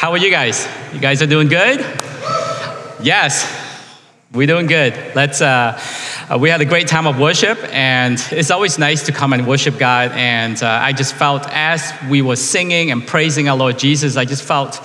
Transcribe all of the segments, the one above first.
How are you guys? You guys are doing good? Yes, we're doing good. Let's. Uh, uh, we had a great time of worship, and it's always nice to come and worship God. And uh, I just felt as we were singing and praising our Lord Jesus, I just felt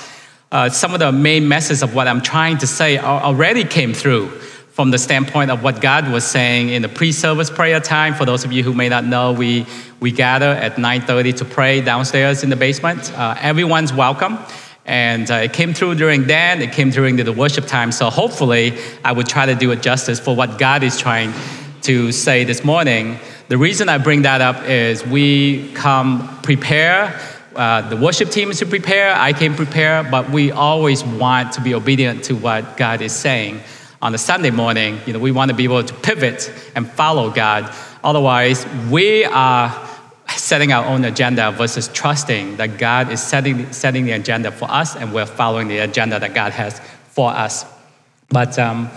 uh, some of the main message of what I'm trying to say already came through from the standpoint of what God was saying in the pre-service prayer time. For those of you who may not know, we we gather at 9:30 to pray downstairs in the basement. Uh, everyone's welcome. And uh, it came through during then, it came during the worship time. So hopefully, I would try to do it justice for what God is trying to say this morning. The reason I bring that up is we come prepare. Uh, the worship team is to prepare. I came prepare, but we always want to be obedient to what God is saying. On a Sunday morning, you know, we want to be able to pivot and follow God. Otherwise, we are setting our own agenda versus trusting that God is setting, setting the agenda for us and we're following the agenda that God has for us. But um,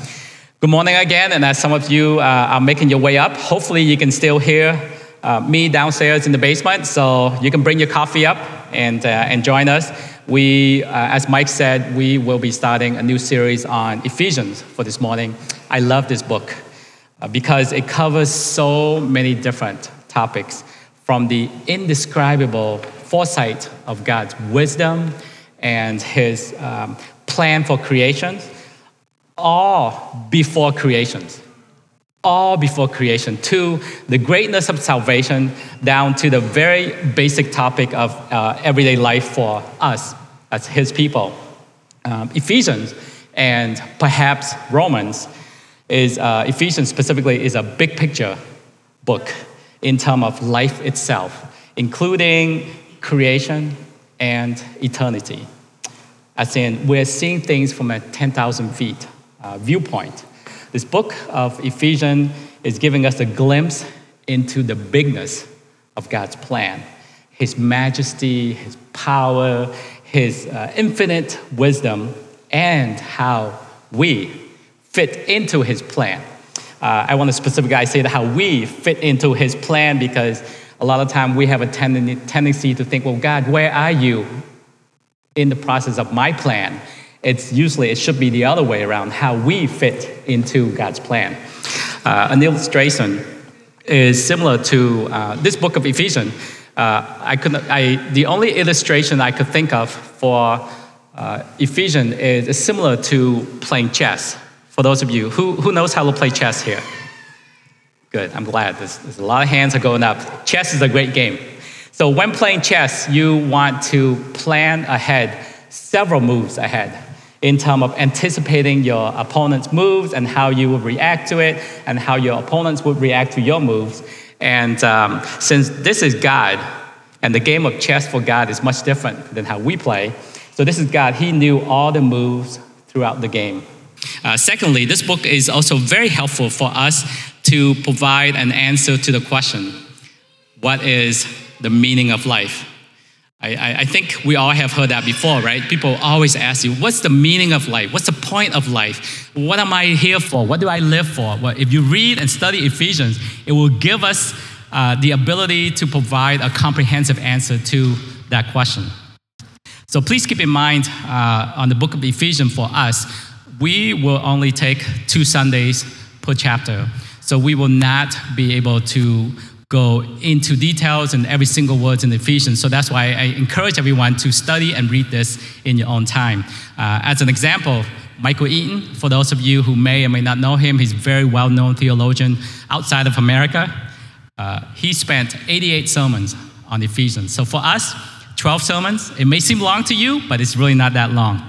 good morning again, and as some of you uh, are making your way up, hopefully you can still hear uh, me downstairs in the basement, so you can bring your coffee up and, uh, and join us. We, uh, as Mike said, we will be starting a new series on Ephesians for this morning. I love this book uh, because it covers so many different topics from the indescribable foresight of God's wisdom and his um, plan for creation, all before creations. All before creation, to the greatness of salvation, down to the very basic topic of uh, everyday life for us as his people. Um, Ephesians and perhaps Romans is, uh, Ephesians specifically, is a big picture book in terms of life itself, including creation and eternity. As in, we're seeing things from a 10,000 feet uh, viewpoint. This book of Ephesians is giving us a glimpse into the bigness of God's plan, His majesty, His power, His uh, infinite wisdom, and how we fit into His plan uh, I want to specifically say that how we fit into his plan because a lot of time we have a ten- tendency to think, well, God, where are you in the process of my plan? It's usually, it should be the other way around, how we fit into God's plan. Uh, an illustration is similar to uh, this book of Ephesians. Uh, I could, I, the only illustration I could think of for uh, Ephesians is, is similar to playing chess for those of you who, who knows how to play chess here? Good, I'm glad. There's, there's a lot of hands are going up. Chess is a great game. So when playing chess, you want to plan ahead, several moves ahead, in terms of anticipating your opponent's moves and how you will react to it, and how your opponents would react to your moves. And um, since this is God, and the game of chess for God is much different than how we play, so this is God. He knew all the moves throughout the game. Uh, secondly, this book is also very helpful for us to provide an answer to the question what is the meaning of life? I, I, I, think we all have heard that before, right? People always ask you, what's the meaning of life? What's the point of life? What am I here for? What do I live for? Well, if you read and study Ephesians, it will give us uh, the ability to provide a comprehensive answer to that question. So please keep in mind uh, on the book of Ephesians for us, we will only take two Sundays per chapter. So we will not be able to go into details and every single word in Ephesians. So that's why I encourage everyone to study and read this in your own time. Uh, as an example, Michael Eaton, for those of you who may or may not know him, he's a very well known theologian outside of America. Uh, he spent 88 sermons on Ephesians. So for us, 12 sermons, it may seem long to you, but it's really not that long.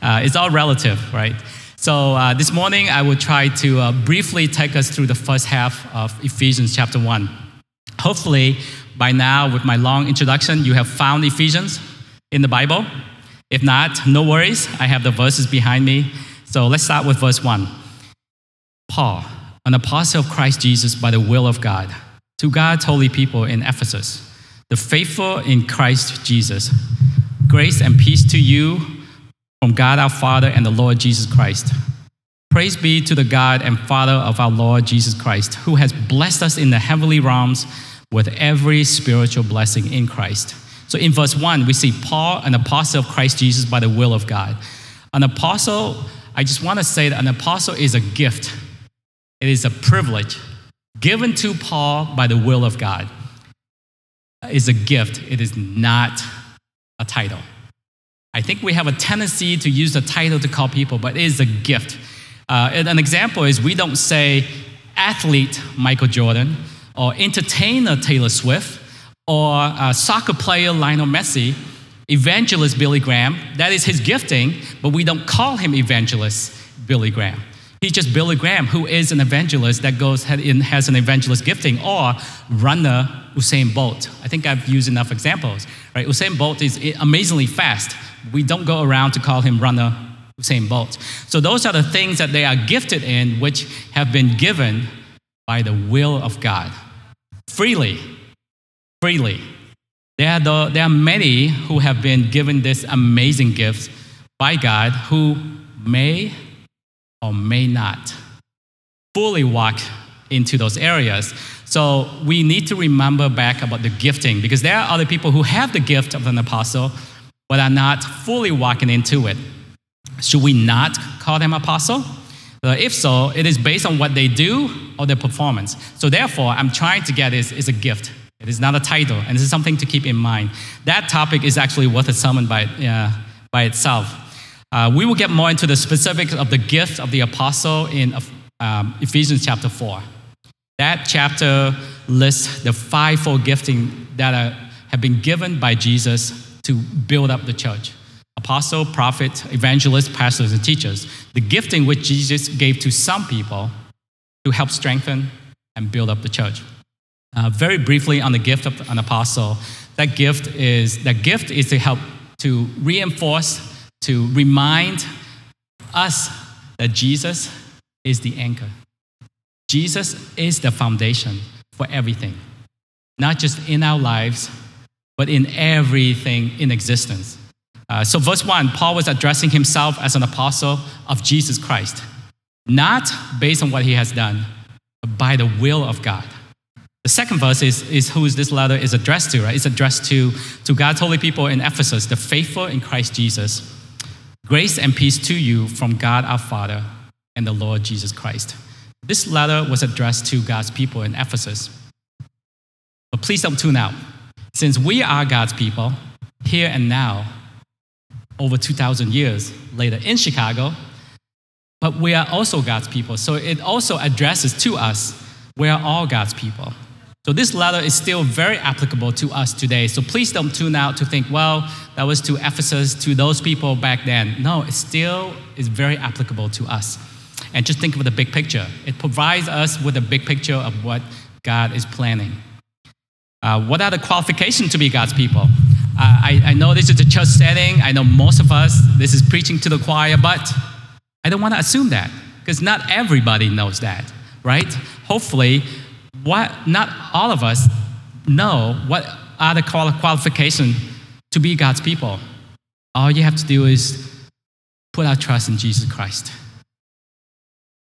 Uh, it's all relative, right? So uh, this morning, I will try to uh, briefly take us through the first half of Ephesians chapter 1. Hopefully, by now, with my long introduction, you have found Ephesians in the Bible. If not, no worries. I have the verses behind me. So let's start with verse 1. Paul, an apostle of Christ Jesus by the will of God, to God's holy people in Ephesus, the faithful in Christ Jesus. Grace and peace to you from God our Father and the Lord Jesus Christ. Praise be to the God and Father of our Lord Jesus Christ, who has blessed us in the heavenly realms with every spiritual blessing in Christ. So in verse 1, we see Paul, an apostle of Christ Jesus by the will of God. An apostle, I just want to say that an apostle is a gift, it is a privilege given to Paul by the will of God. It's a gift, it is not a title. I think we have a tendency to use the title to call people, but it is a gift. Uh, an example is we don't say athlete Michael Jordan or entertainer Taylor Swift or soccer player Lionel Messi, evangelist Billy Graham. That is his gifting, but we don't call him evangelist Billy Graham. He's just Billy Graham, who is an evangelist that goes has an evangelist gifting, or runner Usain Bolt. I think I've used enough examples. Right? Usain Bolt is amazingly fast. We don't go around to call him runner Usain Bolt. So those are the things that they are gifted in, which have been given by the will of God freely. Freely. There are, the, there are many who have been given this amazing gift by God who may or may not fully walk into those areas. So we need to remember back about the gifting because there are other people who have the gift of an apostle but are not fully walking into it. Should we not call them apostle? Uh, if so, it is based on what they do or their performance. So therefore, I'm trying to get is, is a gift. It is not a title, and this is something to keep in mind. That topic is actually worth a sermon by, uh, by itself. Uh, we will get more into the specifics of the gift of the apostle in um, Ephesians chapter 4. That chapter lists the fivefold gifting that are, have been given by Jesus to build up the church apostle, prophet, evangelist, pastors, and teachers. The gifting which Jesus gave to some people to help strengthen and build up the church. Uh, very briefly on the gift of an apostle, that gift is that gift is to help to reinforce, to remind us that Jesus is the anchor. Jesus is the foundation for everything, not just in our lives, but in everything in existence. Uh, so, verse 1, Paul was addressing himself as an apostle of Jesus Christ, not based on what he has done, but by the will of God. The second verse is, is who this letter is addressed to, right? It's addressed to, to God's holy people in Ephesus, the faithful in Christ Jesus. Grace and peace to you from God our Father and the Lord Jesus Christ. This letter was addressed to God's people in Ephesus. But please don't tune out. Since we are God's people, here and now, over 2,000 years later in Chicago, but we are also God's people. So it also addresses to us, we are all God's people. So this letter is still very applicable to us today. So please don't tune out to think, well, that was to Ephesus, to those people back then. No, it still is very applicable to us. And just think of the big picture. It provides us with a big picture of what God is planning. Uh, what are the qualifications to be God's people? I, I know this is a church setting. I know most of us, this is preaching to the choir, but I don't want to assume that because not everybody knows that, right? Hopefully, what, not all of us know what are the qualifications to be God's people. All you have to do is put our trust in Jesus Christ.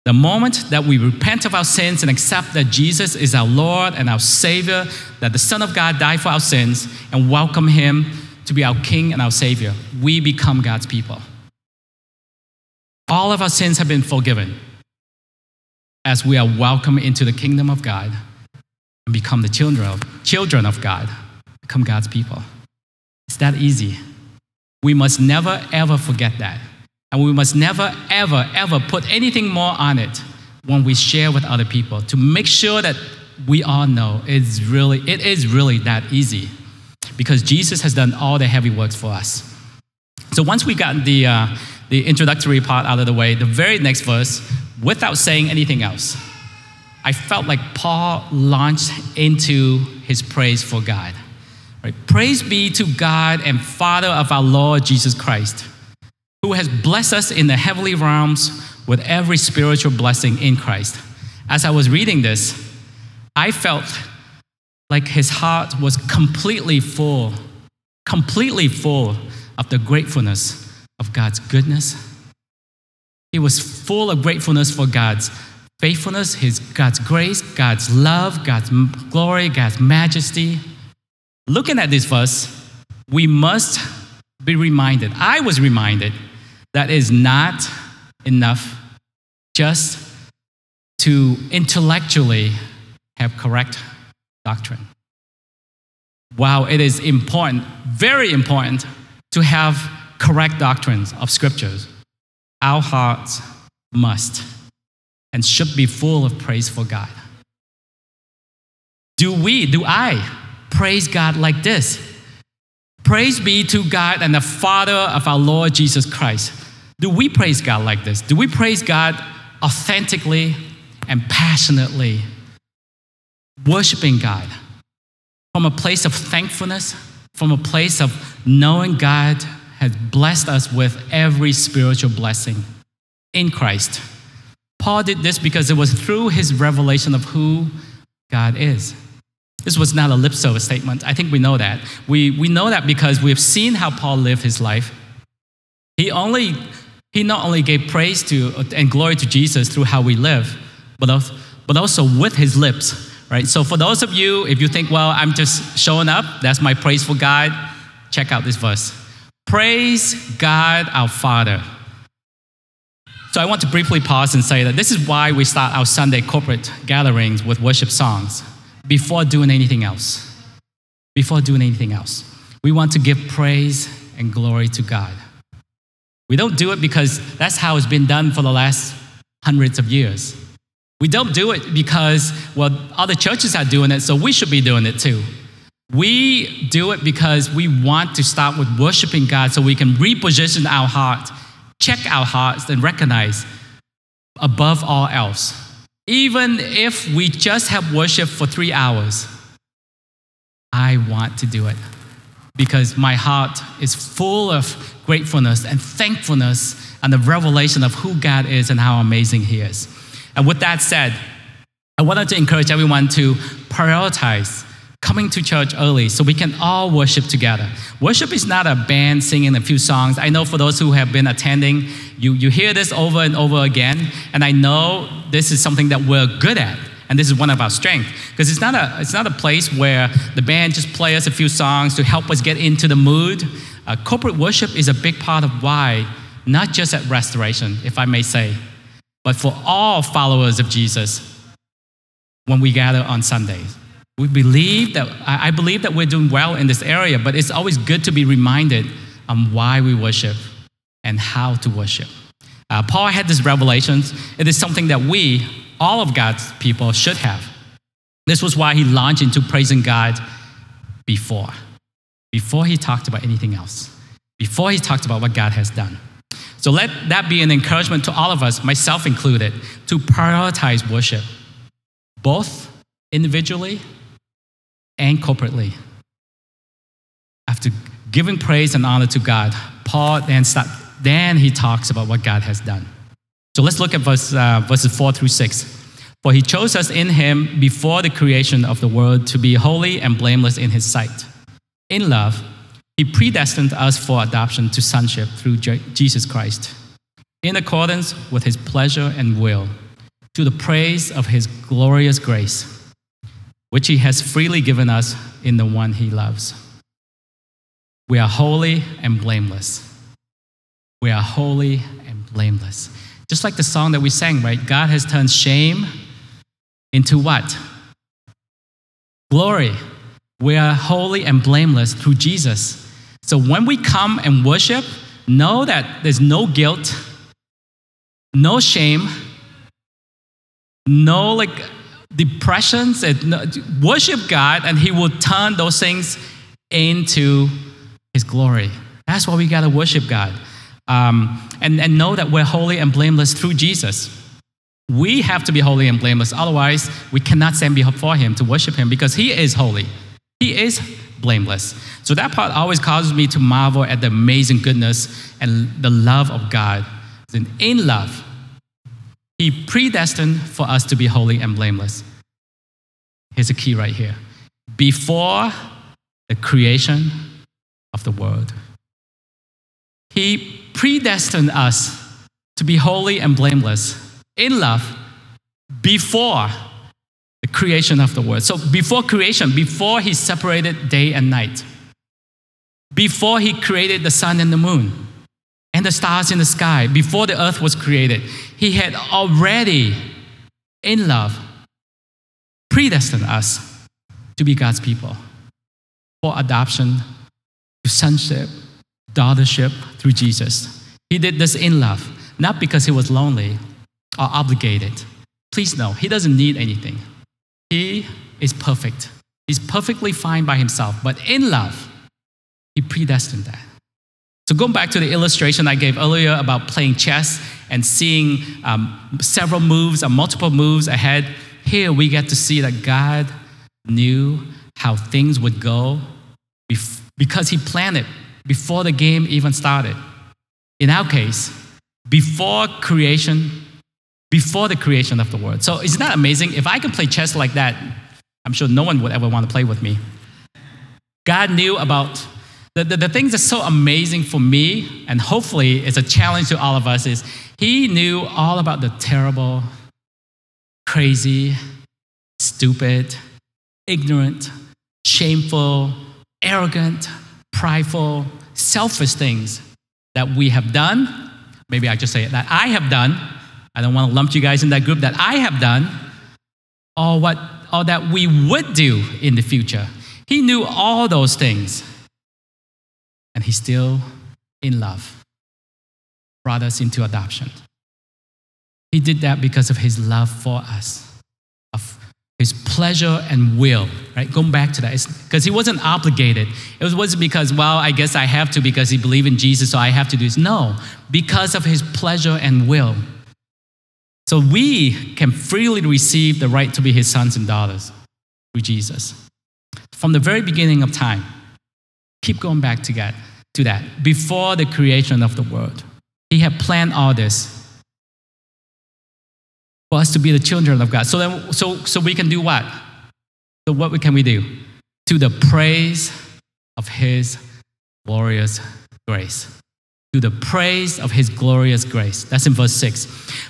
The moment that we repent of our sins and accept that Jesus is our Lord and our Savior, that the Son of God died for our sins, and welcome Him to be our King and our Savior, we become God's people. All of our sins have been forgiven as we are welcomed into the kingdom of God and become the children of, children of God, become God's people. It's that easy. We must never, ever forget that. And we must never, ever, ever put anything more on it when we share with other people to make sure that we all know it's really, it is really that easy because Jesus has done all the heavy works for us. So once we got the, uh, the introductory part out of the way, the very next verse, without saying anything else, I felt like Paul launched into his praise for God. Right? Praise be to God and Father of our Lord Jesus Christ, who has blessed us in the heavenly realms with every spiritual blessing in Christ. As I was reading this, I felt like his heart was completely full, completely full of the gratefulness of God's goodness. He was full of gratefulness for God's faithfulness, his God's grace, God's love, God's glory, God's majesty. Looking at this verse, we must be reminded. I was reminded that is not enough just to intellectually have correct doctrine. While it is important, very important, to have correct doctrines of scriptures, our hearts must and should be full of praise for God. Do we, do I praise God like this? Praise be to God and the Father of our Lord Jesus Christ. Do we praise God like this? Do we praise God authentically and passionately, worshiping God from a place of thankfulness, from a place of knowing God has blessed us with every spiritual blessing in Christ? Paul did this because it was through his revelation of who God is. This was not a lip service statement. I think we know that. We, we know that because we have seen how Paul lived his life. He, only, he not only gave praise to and glory to Jesus through how we live, but also, but also with his lips, right? So for those of you, if you think, well, I'm just showing up, that's my praise for God, check out this verse. Praise God our Father so I want to briefly pause and say that this is why we start our Sunday corporate gatherings with worship songs before doing anything else. Before doing anything else. We want to give praise and glory to God. We don't do it because that's how it's been done for the last hundreds of years. We don't do it because, well, other churches are doing it, so we should be doing it too. We do it because we want to start with worshiping God so we can reposition our heart check our hearts and recognize above all else, even if we just have worship for three hours, I want to do it because my heart is full of gratefulness and thankfulness and the revelation of who God is and how amazing He is. And with that said, I wanted to encourage everyone to prioritize coming to church early so we can all worship together. Worship is not a band singing a few songs. I know for those who have been attending, you, you hear this over and over again, and I know this is something that we're good at. And this is one of our strengths because it's not a it's not a place where the band just play us a few songs to help us get into the mood. Uh, corporate worship is a big part of why, not just at Restoration, if I may say, but for all followers of Jesus when we gather on Sundays. We believe that, I believe that we're doing well in this area, but it's always good to be reminded on why we worship and how to worship. Uh, Paul had this revelation. It is something that we, all of God's people, should have. This was why he launched into praising God before, before he talked about anything else, before he talked about what God has done. So let that be an encouragement to all of us, myself included, to prioritize worship, both individually and corporately. After giving praise and honor to God, Paul then, start, then he talks about what God has done. So let's look at verse, uh, verses 4 through 6. For he chose us in him before the creation of the world to be holy and blameless in his sight. In love, he predestined us for adoption to sonship through Jesus Christ, in accordance with his pleasure and will, to the praise of his glorious grace which he has freely given us in the one he loves. We are holy and blameless. We are holy and blameless. Just like the song that we sang, right? God has turned shame into what? Glory. We are holy and blameless through Jesus. So when we come and worship, know that there's no guilt, no shame, no like depressions worship God, and He will turn those things into His glory. That's why we got to worship God. Um, and, and know that we're holy and blameless through Jesus. We have to be holy and blameless. Otherwise, we cannot stand before Him to worship Him because He is holy. He is blameless. So that part always causes me to marvel at the amazing goodness and the love of God. And in love, He predestined for us to be holy and blameless. Here's a key right here. Before the creation of the world, He predestined us to be holy and blameless in love before the creation of the world. So, before creation, before He separated day and night, before He created the sun and the moon and the stars in the sky, before the earth was created, He had already, in love, predestined us to be God's people for adoption to sonship, daughtership through Jesus. He did this in love, not because he was lonely or obligated. Please know, he doesn't need anything. He is perfect. He's perfectly fine by himself, but in love, he predestined that. So, going back to the illustration I gave earlier about playing chess and seeing um, several moves or multiple moves ahead, here we get to see that God knew how things would go because He planned it before the game even started. In our case, before creation, before the creation of the world. So, isn't that amazing? If I can play chess like that, I'm sure no one would ever want to play with me. God knew about the, the, the things that's so amazing for me, and hopefully it's a challenge to all of us, is He knew all about the terrible, crazy, stupid, ignorant, shameful, arrogant, prideful, selfish things that we have done. Maybe I just say it, that I have done. I don't want to lump you guys in that group that I have done, or what or that we would do in the future. He knew all those things. And he still in love brought us into adoption. He did that because of his love for us, of his pleasure and will, right? Going back to that, because he wasn't obligated. It wasn't because, well, I guess I have to because he believed in Jesus, so I have to do this. No, because of his pleasure and will. So we can freely receive the right to be his sons and daughters through Jesus. From the very beginning of time, keep going back to that, to that. Before the creation of the world, he had planned all this for us to be the children of God. So then, so, so we can do what? So what can we do? To the praise of His glorious grace. To the praise of His glorious grace. That's in verse 6.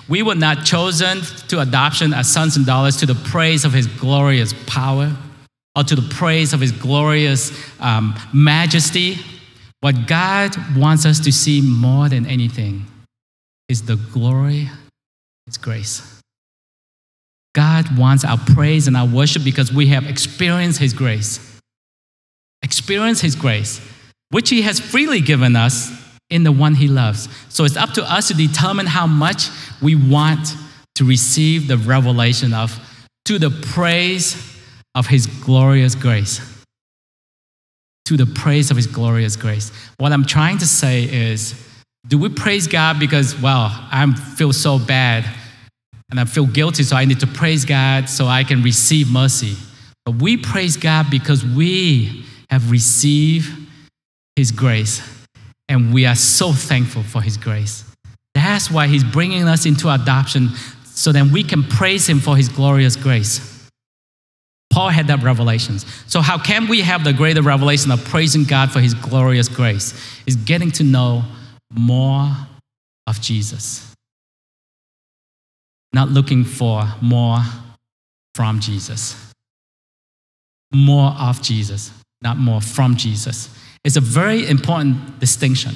We were not chosen to adoption as sons and daughters to the praise of His glorious power or to the praise of His glorious um, majesty. What God wants us to see more than anything is the glory, His grace. God wants our praise and our worship because we have experienced His grace. Experienced His grace, which He has freely given us in the one He loves. So it's up to us to determine how much we want to receive the revelation of, to the praise of His glorious grace. To the praise of His glorious grace. What I'm trying to say is, do we praise God because, well, I feel so bad and I feel guilty, so I need to praise God so I can receive mercy. But we praise God because we have received His grace, and we are so thankful for His grace. That's why He's bringing us into adoption so that we can praise Him for His glorious grace. Paul had that revelation. So, how can we have the greater revelation of praising God for His glorious grace? Is getting to know more of Jesus not looking for more from Jesus. More of Jesus, not more from Jesus. It's a very important distinction.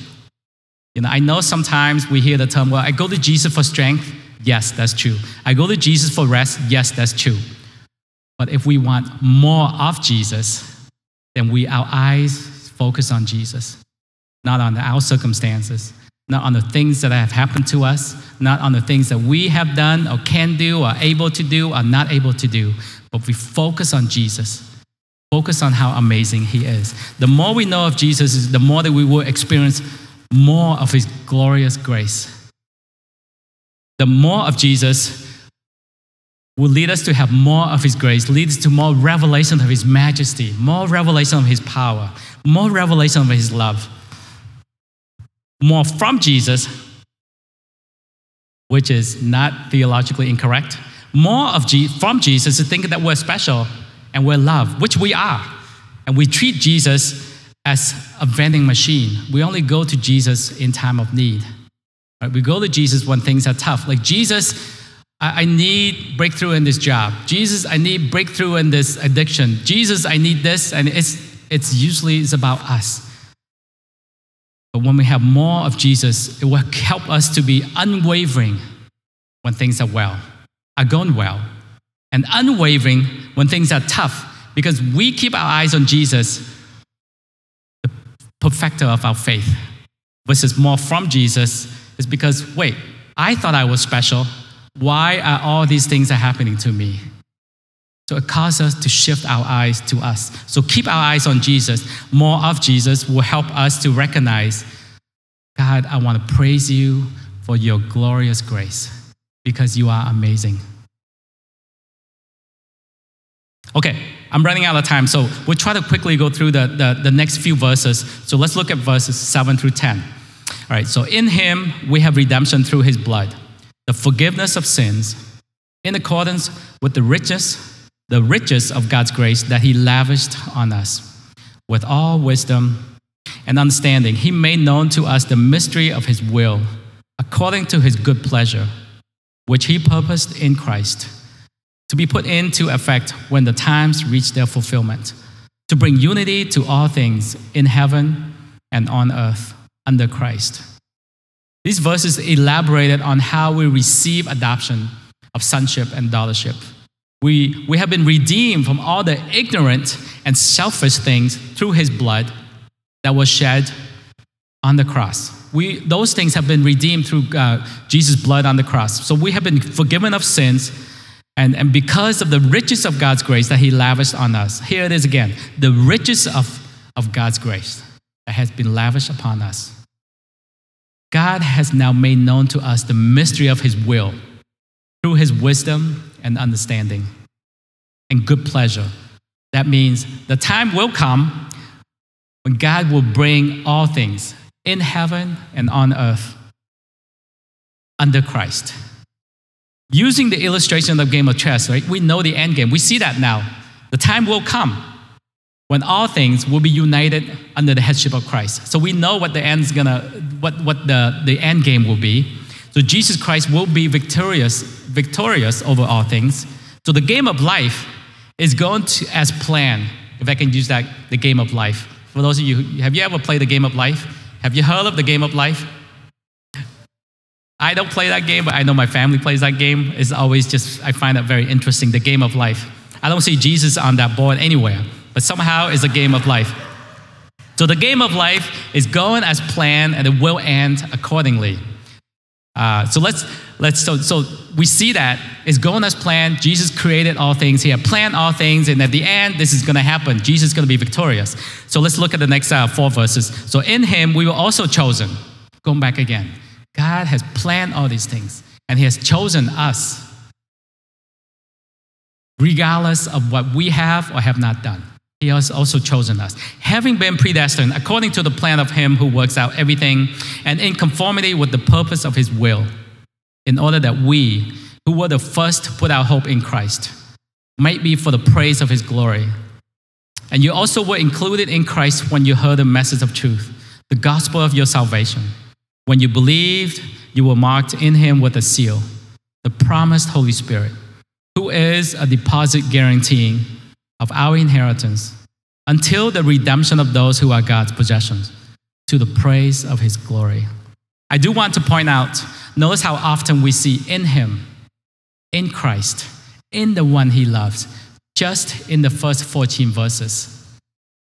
You know, I know sometimes we hear the term, well, I go to Jesus for strength. Yes, that's true. I go to Jesus for rest. Yes, that's true. But if we want more of Jesus, then we our eyes focus on Jesus, not on our circumstances, not on the things that have happened to us, not on the things that we have done or can do or able to do or not able to do, but we focus on Jesus. Focus on how amazing He is. The more we know of Jesus, the more that we will experience more of his glorious grace. The more of Jesus will lead us to have more of his grace, leads to more revelation of his majesty, more revelation of his power, more revelation of his love. More from Jesus, which is not theologically incorrect. More of from Jesus to think that we're special and we're loved, which we are. And we treat Jesus as a vending machine. We only go to Jesus in time of need. Right? We go to Jesus when things are tough. Like, Jesus, I, I need breakthrough in this job. Jesus, I need breakthrough in this addiction. Jesus, I need this. And it's, it's usually it's about us. But when we have more of Jesus, it will help us to be unwavering when things are well, are going well, and unwavering when things are tough, because we keep our eyes on Jesus, the perfecter of our faith, versus more from Jesus is because, wait, I thought I was special. Why are all these things are happening to me? So it causes us to shift our eyes to us. So keep our eyes on Jesus. More of Jesus will help us to recognize God, I want to praise you for your glorious grace because you are amazing. Okay, I'm running out of time, so we'll try to quickly go through the, the, the next few verses. So let's look at verses 7 through 10. All right, so in him we have redemption through his blood, the forgiveness of sins, in accordance with the riches the riches of God's grace that He lavished on us. With all wisdom and understanding, He made known to us the mystery of His will, according to His good pleasure, which He purposed in Christ, to be put into effect when the times reach their fulfillment, to bring unity to all things in heaven and on earth under Christ. These verses elaborated on how we receive adoption of sonship and daughtership we, we have been redeemed from all the ignorant and selfish things through his blood that was shed on the cross. We, those things have been redeemed through uh, Jesus' blood on the cross. So we have been forgiven of sins, and, and because of the riches of God's grace that he lavished on us. Here it is again the riches of, of God's grace that has been lavished upon us. God has now made known to us the mystery of his will through his wisdom and understanding and good pleasure. That means the time will come when God will bring all things in heaven and on earth under Christ. Using the illustration of the game of chess, right? We know the end game. We see that now. The time will come when all things will be united under the headship of Christ. So we know what the end's gonna, what, what the, the end game will be. So Jesus Christ will be victorious, victorious over all things. So the game of life is going to as planned. If I can use that, the game of life. For those of you, have you ever played the game of life? Have you heard of the game of life? I don't play that game, but I know my family plays that game. It's always just, I find that very interesting, the game of life. I don't see Jesus on that board anywhere, but somehow it's a game of life. So the game of life is going as planned and it will end accordingly. Uh, so let's let's so so we see that it's going as planned. Jesus created all things. He had planned all things, and at the end, this is going to happen. Jesus is going to be victorious. So let's look at the next uh, four verses. So in Him we were also chosen. Going back again, God has planned all these things, and He has chosen us, regardless of what we have or have not done. He has also chosen us, having been predestined according to the plan of Him who works out everything and in conformity with the purpose of His will, in order that we, who were the first to put our hope in Christ, might be for the praise of His glory. And you also were included in Christ when you heard the message of truth, the gospel of your salvation. When you believed, you were marked in Him with a seal, the promised Holy Spirit, who is a deposit guaranteeing of our inheritance until the redemption of those who are God's possessions to the praise of his glory. I do want to point out notice how often we see in him, in Christ, in the one he loves, just in the first 14 verses.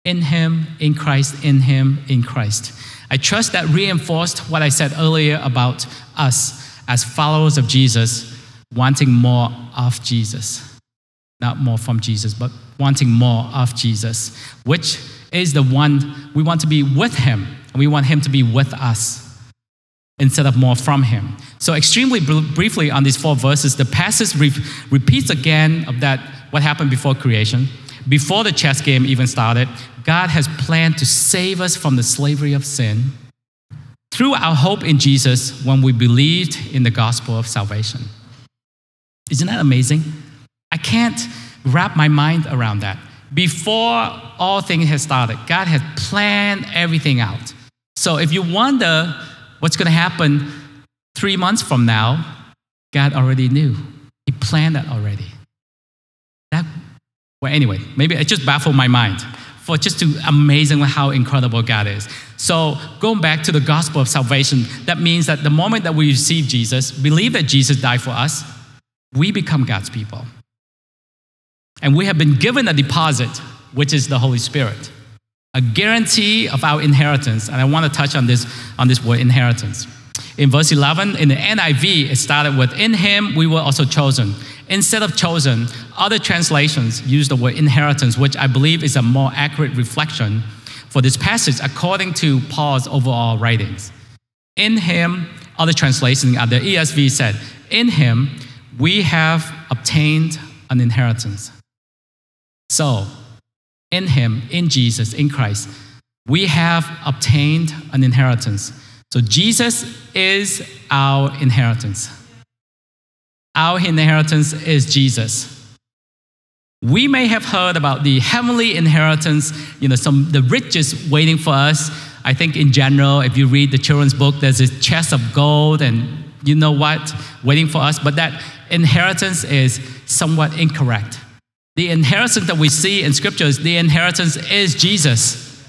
In him, in Christ, in him, in Christ. I trust that reinforced what I said earlier about us as followers of Jesus wanting more of Jesus. Not more from Jesus, but wanting more of Jesus, which is the one we want to be with him. and we want Him to be with us instead of more from Him. So, extremely br- briefly on these four verses, the passage re- repeats again of that what happened before creation. Before the chess game even started, God has planned to save us from the slavery of sin through our hope in Jesus when we believed in the gospel of salvation. Isn't that amazing? I can't wrap my mind around that. Before all things had started, God had planned everything out. So if you wonder what's going to happen three months from now, God already knew. He planned that already. That, well, anyway, maybe it just baffled my mind for just to amazing how incredible God is. So going back to the gospel of salvation, that means that the moment that we receive Jesus, believe that Jesus died for us, we become God's people. And we have been given a deposit, which is the Holy Spirit, a guarantee of our inheritance. And I want to touch on this, on this word inheritance. In verse 11, in the NIV, it started with, In him we were also chosen. Instead of chosen, other translations use the word inheritance, which I believe is a more accurate reflection for this passage according to Paul's overall writings. In him, other translations, the ESV said, In him we have obtained an inheritance. So, in Him, in Jesus, in Christ, we have obtained an inheritance. So, Jesus is our inheritance. Our inheritance is Jesus. We may have heard about the heavenly inheritance, you know, some the riches waiting for us. I think in general, if you read the children's book, there's a chest of gold and you know what waiting for us, but that inheritance is somewhat incorrect. The inheritance that we see in scriptures, the inheritance is Jesus.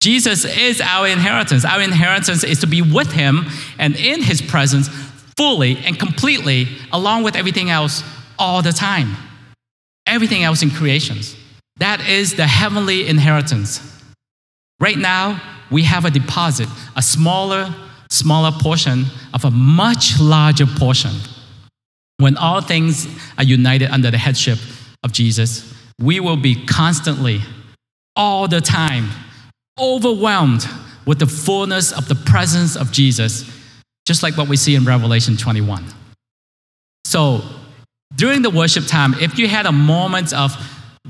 Jesus is our inheritance. Our inheritance is to be with him and in his presence fully and completely, along with everything else, all the time. Everything else in creations. That is the heavenly inheritance. Right now, we have a deposit, a smaller, smaller portion of a much larger portion. When all things are united under the headship of Jesus, we will be constantly, all the time, overwhelmed with the fullness of the presence of Jesus, just like what we see in Revelation 21. So, during the worship time, if you had a moment of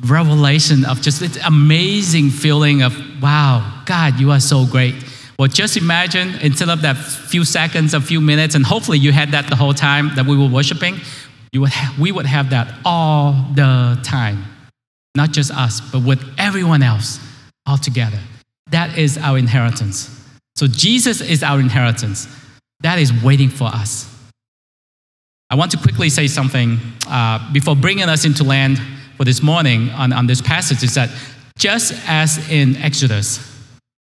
revelation, of just this amazing feeling of, wow, God, you are so great. Well, just imagine instead of that few seconds, a few minutes, and hopefully you had that the whole time that we were worshiping, you would ha- we would have that all the time. Not just us, but with everyone else all together. That is our inheritance. So Jesus is our inheritance. That is waiting for us. I want to quickly say something uh, before bringing us into land for this morning on, on this passage is that just as in Exodus,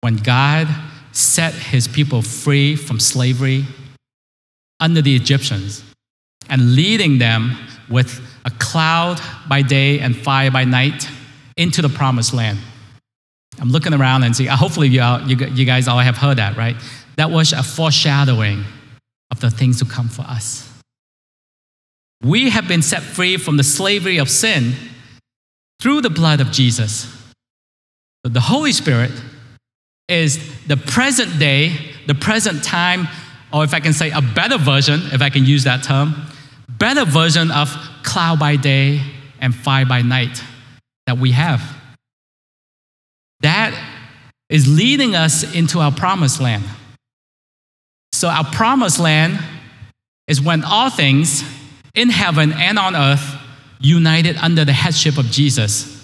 when God set his people free from slavery under the Egyptians and leading them with a cloud by day and fire by night into the promised land. I'm looking around and see, uh, hopefully you, all, you, you guys all have heard that, right? That was a foreshadowing of the things to come for us. We have been set free from the slavery of sin through the blood of Jesus. But the Holy Spirit is the present day, the present time, or if I can say a better version, if I can use that term, better version of cloud by day and fire by night that we have. That is leading us into our promised land. So, our promised land is when all things in heaven and on earth united under the headship of Jesus.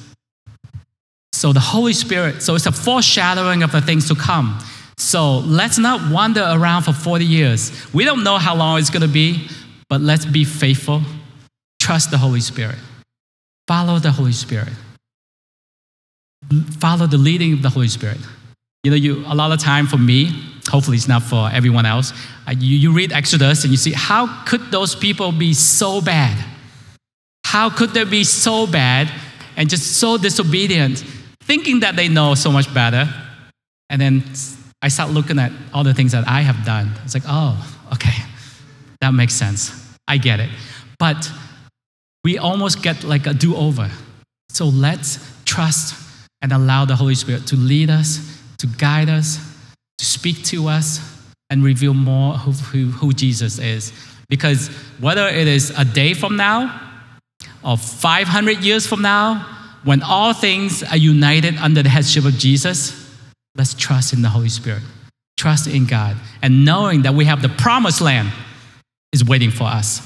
So, the Holy Spirit, so it's a foreshadowing of the things to come. So, let's not wander around for 40 years. We don't know how long it's going to be, but let's be faithful. Trust the Holy Spirit. Follow the Holy Spirit. Follow the leading of the Holy Spirit. You know, you, a lot of time for me, hopefully it's not for everyone else, you, you read Exodus and you see, how could those people be so bad? How could they be so bad and just so disobedient, thinking that they know so much better? And then I start looking at all the things that I have done. It's like, oh, okay, that makes sense. I get it. But we almost get like a do over. So let's trust and allow the Holy Spirit to lead us, to guide us, to speak to us and reveal more who, who, who Jesus is. Because whether it is a day from now or 500 years from now, when all things are united under the headship of Jesus, let's trust in the Holy Spirit, trust in God, and knowing that we have the promised land is waiting for us.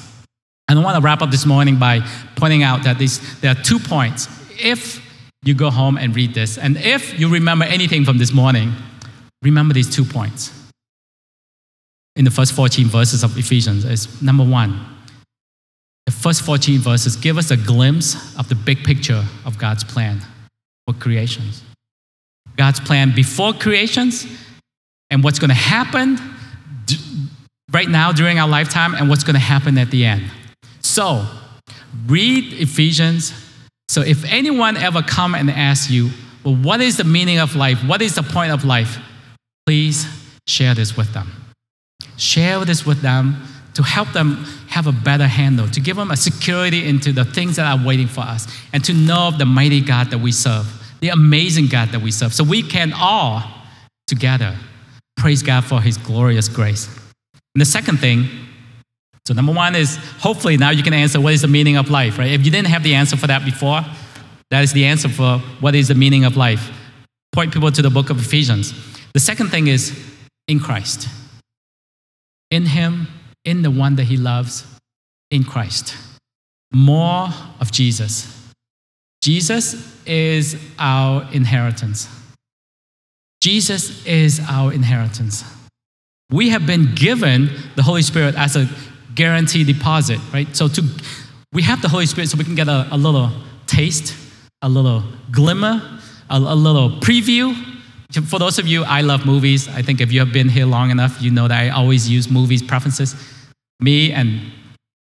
And I want to wrap up this morning by pointing out that there are two points. If you go home and read this, and if you remember anything from this morning, remember these two points in the first 14 verses of Ephesians is number one, the first 14 verses give us a glimpse of the big picture of God's plan for creations. God's plan before creations and what's going to happen right now during our lifetime and what's going to happen at the end. So, read Ephesians. So, if anyone ever come and ask you, well, what is the meaning of life? What is the point of life? Please share this with them. Share this with them to help them have a better handle, to give them a security into the things that are waiting for us, and to know of the mighty God that we serve, the amazing God that we serve. So we can all together praise God for His glorious grace. And the second thing, so number one is hopefully now you can answer what is the meaning of life, right? If you didn't have the answer for that before, that is the answer for what is the meaning of life. Point people to the book of Ephesians. The second thing is in Christ in Him, in the one that He loves, in Christ. More of Jesus. Jesus is our inheritance. Jesus is our inheritance. We have been given the Holy Spirit as a guarantee deposit, right? So to we have the Holy Spirit so we can get a, a little taste, a little glimmer, a, a little preview for those of you, I love movies. I think if you have been here long enough, you know that I always use movies preferences. Me and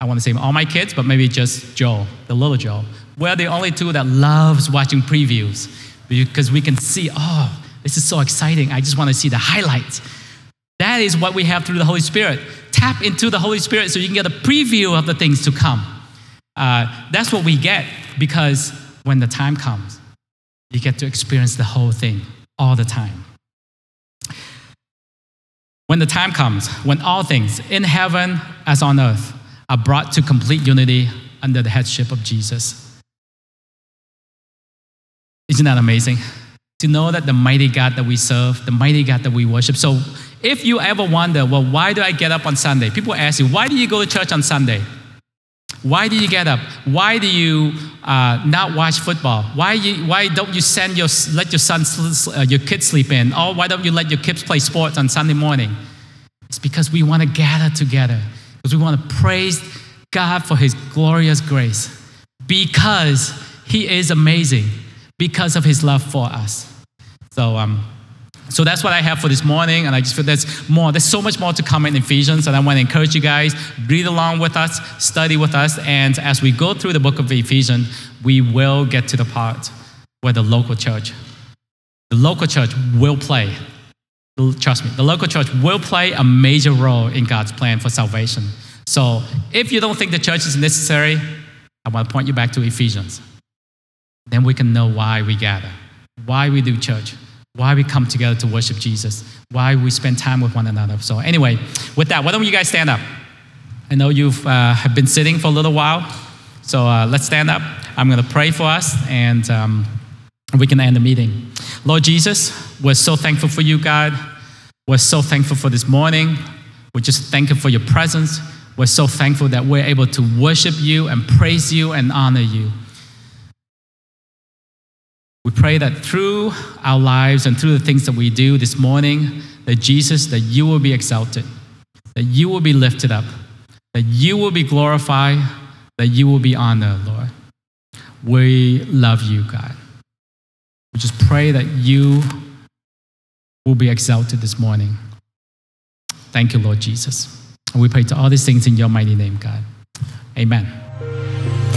I want to say all my kids, but maybe just Joe, the little Joe. We're the only two that loves watching previews because we can see, oh, this is so exciting. I just want to see the highlights. That is what we have through the Holy Spirit. Tap into the Holy Spirit so you can get a preview of the things to come. Uh, that's what we get because when the time comes, you get to experience the whole thing all the time. When the time comes, when all things in heaven as on earth are brought to complete unity under the headship of Jesus. Isn't that amazing? To know that the mighty God that we serve, the mighty God that we worship. So, if you ever wonder, well, why do I get up on Sunday? People ask you, why do you go to church on Sunday? Why do you get up? Why do you uh, not watch football? Why, you, why don't you send your, let your son, uh, your kids sleep in? Or why don't you let your kids play sports on Sunday morning? It's because we want to gather together, because we want to praise God for His glorious grace, because He is amazing, because of His love for us. So, um, so that's what I have for this morning, and I just feel there's more. There's so much more to come in Ephesians, and I want to encourage you guys read along with us, study with us, and as we go through the book of Ephesians, we will get to the part where the local church, the local church will play. Trust me, the local church will play a major role in God's plan for salvation. So if you don't think the church is necessary, I want to point you back to Ephesians. Then we can know why we gather, why we do church why we come together to worship Jesus, why we spend time with one another. So, anyway, with that, why don't you guys stand up? I know you've uh, have been sitting for a little while, so uh, let's stand up. I'm going to pray for us, and um, we can end the meeting. Lord Jesus, we're so thankful for you, God. We're so thankful for this morning. We're just thankful for your presence. We're so thankful that we're able to worship you and praise you and honor you. We pray that through our lives and through the things that we do this morning, that Jesus, that you will be exalted, that you will be lifted up, that you will be glorified, that you will be honored, Lord. We love you, God. We just pray that you will be exalted this morning. Thank you, Lord Jesus. And we pray to all these things in your mighty name, God. Amen.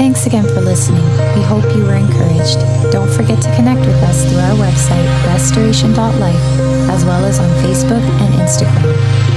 Thanks again for listening. We hope you were encouraged. Don't forget to connect with us through our website, restoration.life, as well as on Facebook and Instagram.